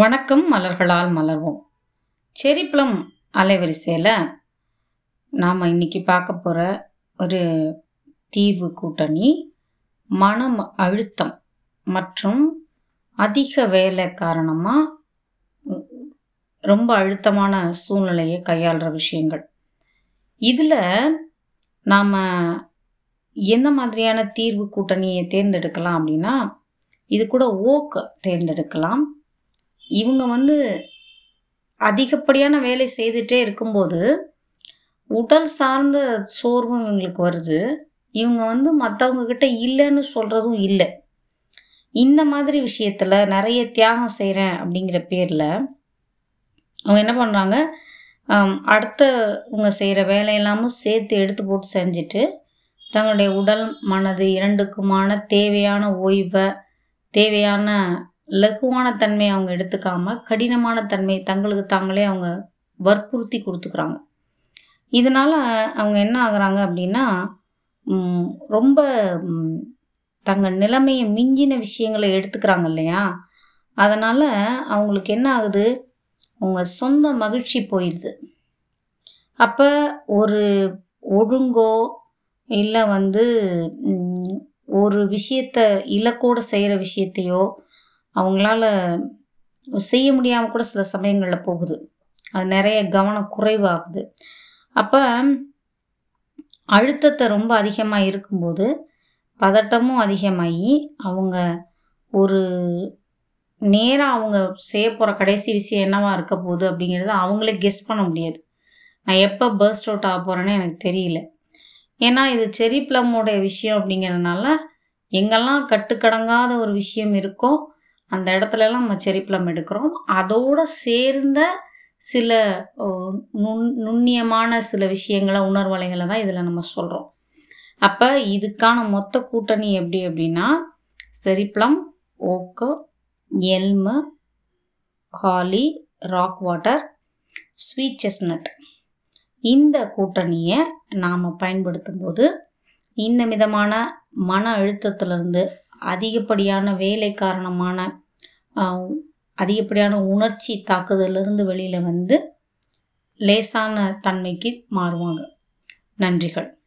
வணக்கம் மலர்களால் மலர்வோம். செரிப்ளம் அலைவரிசையில் நாம் இன்னைக்கு பார்க்க போகிற ஒரு தீர்வு கூட்டணி மனம் அழுத்தம் மற்றும் அதிக வேலை காரணமாக ரொம்ப அழுத்தமான சூழ்நிலையை கையாளுற விஷயங்கள். இதில் நாம் எந்த மாதிரியான தீர்வு கூட்டணியை தேர்ந்தெடுக்கலாம் அப்படின்னா இது கூட ஓக்கு தேர்ந்தெடுக்கலாம். இவங்க வந்து அதிகப்படியான வேலை செய்துட்டே இருக்கும்போது உடல் சார்ந்த சோர்வும் இவங்களுக்கு வருது. இவங்க வந்து மற்றவங்க கிட்ட இல்லைன்னு சொல்கிறதும் இல்லை. இந்த மாதிரி விஷயத்தில் நிறைய தியாகம் செய்கிறேன் அப்படிங்கிற பேரில் அவங்க என்ன பண்ணுறாங்க அடுத்த இவங்க செய்கிற வேலையெல்லாமும் சேர்த்து எடுத்து போட்டு செஞ்சுட்டு தங்களுடைய உடல் மனது இரண்டுக்குமான தேவையான ஓய்வை தேவையான லகுவான தன்மையை அவங்க எடுத்துக்காமல் கடினமான தன்மை தங்களுக்கு தாங்களே அவங்க வற்புறுத்தி கொடுத்துக்கிறாங்க. இதனால் அவங்க என்ன ஆகுறாங்க அப்படின்னா ரொம்ப தங்கள் நிலைமையை மிஞ்சின விஷயங்களை எடுத்துக்கிறாங்க இல்லையா? அதனால் அவங்களுக்கு என்ன ஆகுது? அவங்க சொந்த மகிழ்ச்சி போயிடுது அப்போ ஒரு ஒழுங்கோ இல்லை வந்து ஒரு விஷயத்த இலக்கோடு செய்கிற விஷயத்தையோ அவங்களால செய்ய முடியாமல் கூட சில சமயங்களில் போகுது. அது நிறைய கவனம் குறைவாகுது. அப்போ அழுத்தத்தை ரொம்ப அதிகமாக இருக்கும்போது பதட்டமும் அதிகமாகி அவங்க ஒரு நேராக அவங்க செய்ய போகிற கடைசி விஷயம் என்னவா இருக்க போகுது அப்படிங்கிறத அவங்களே கெஸ் பண்ண முடியாது. நான் எப்போ பர்ஸ்ட் அவுட் ஆக போகிறேன்னு எனக்கு தெரியல. ஏன்னா இது செரி ப்ளம்மோடைய விஷயம் அப்படிங்கிறதுனால எங்கெல்லாம் கட்டுக்கடங்காத ஒரு விஷயம் இருக்கோ அந்த இடத்துலலாம் நம்ம செரி ப்ளம் எடுக்கிறோம். அதோடு சேர்ந்த சில நுண் நுண்ணியமான சில விஷயங்களை உணர்வலைகளை தான் இதில் நம்ம சொல்கிறோம் அப்போ இதுக்கான மொத்த கூட்டணி எப்படி அப்படின்னா cherry plum oak elm holly rock water sweet chestnut இந்த கூட்டணியை நாம் பயன்படுத்தும் போது இந்த விதமான மன அழுத்தத்திலிருந்து அதிகப்படியான வேலை காரணமான அதிகப்படியான உணர்ச்சி தாக்குதலிருந்து வெளியில் வந்து லேசான தன்மைக்கு மாறுவாங்க. நன்றிகள்.